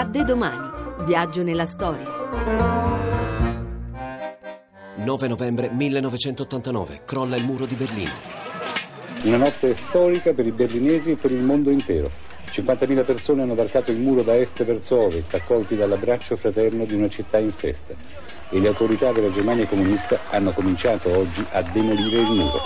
Accadde domani. Viaggio nella storia. 9 novembre 1989. Crolla il muro di Berlino. Una notte storica per i berlinesi e per il mondo intero. 50.000 persone hanno varcato il muro da est verso ovest, accolti dall'abbraccio fraterno di una città in festa. E le autorità della Germania comunista hanno cominciato oggi a demolire il muro.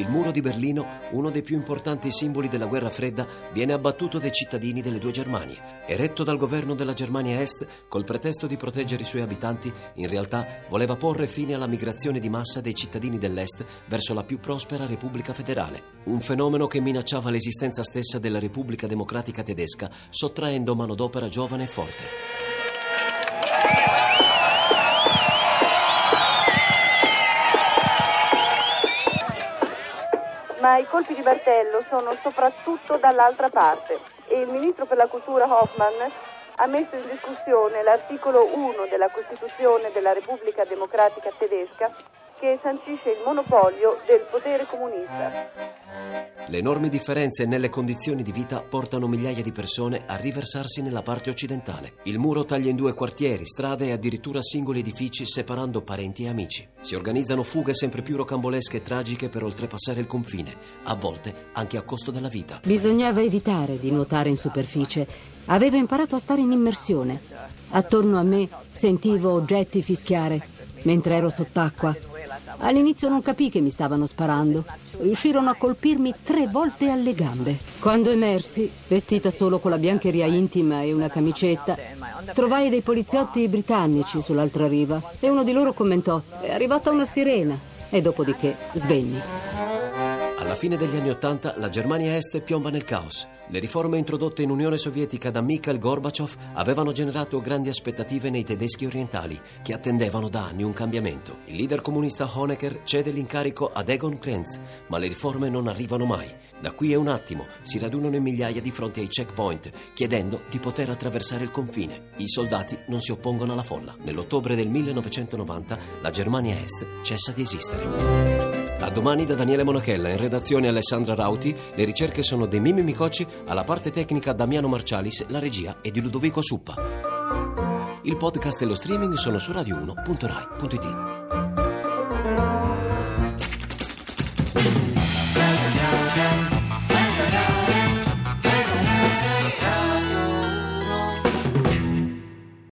Il muro di Berlino, uno dei più importanti simboli della guerra fredda, viene abbattuto dai cittadini delle due Germanie. Eretto dal governo della Germania Est, col pretesto di proteggere i suoi abitanti, in realtà voleva porre fine alla migrazione di massa dei cittadini dell'Est verso la più prospera Repubblica Federale. Un fenomeno che minacciava l'esistenza stessa della Repubblica Democratica Tedesca, sottraendo manodopera giovane e forte. I colpi di martello sono soprattutto dall'altra parte. E il ministro per la cultura Hoffman ha messo in discussione l'articolo 1 della Costituzione della Repubblica Democratica Tedesca che sancisce il monopolio del potere comunista. Le enormi differenze nelle condizioni di vita portano migliaia di persone a riversarsi nella parte occidentale. Il muro taglia in due quartieri, strade e addirittura singoli edifici separando parenti e amici. Si organizzano fughe sempre più rocambolesche e tragiche per oltrepassare il confine, a volte anche a costo della vita. Bisognava evitare di nuotare in superficie. Avevo imparato a stare in immersione. Attorno a me sentivo oggetti fischiare mentre ero sott'acqua All'inizio non capì che mi stavano sparando. Riuscirono a colpirmi tre volte alle gambe. Quando emersi, vestita solo con la biancheria intima e una camicetta, trovai dei poliziotti britannici sull'altra riva e uno di loro commentò: È arrivata una sirena. E dopodiché svenni. Alla fine degli anni Ottanta la Germania Est piomba nel caos. Le riforme introdotte in Unione Sovietica da Mikhail Gorbaciov avevano generato grandi aspettative nei tedeschi orientali, che attendevano da anni un cambiamento. Il leader comunista Honecker cede l'incarico ad Egon Krenz, ma le riforme non arrivano mai. Da qui a un attimo si radunano in migliaia di fronte ai checkpoint, chiedendo di poter attraversare il confine. I soldati non si oppongono alla folla. Nell'ottobre del 1990 la Germania Est cessa di esistere. A domani da Daniele Monachella, in redazione Alessandra Rauti, le ricerche sono di Mimmi Micocci, alla parte tecnica Damiano Marcialis, la regia è di Ludovico Suppa. Il podcast e lo streaming sono su radio1.rai.it.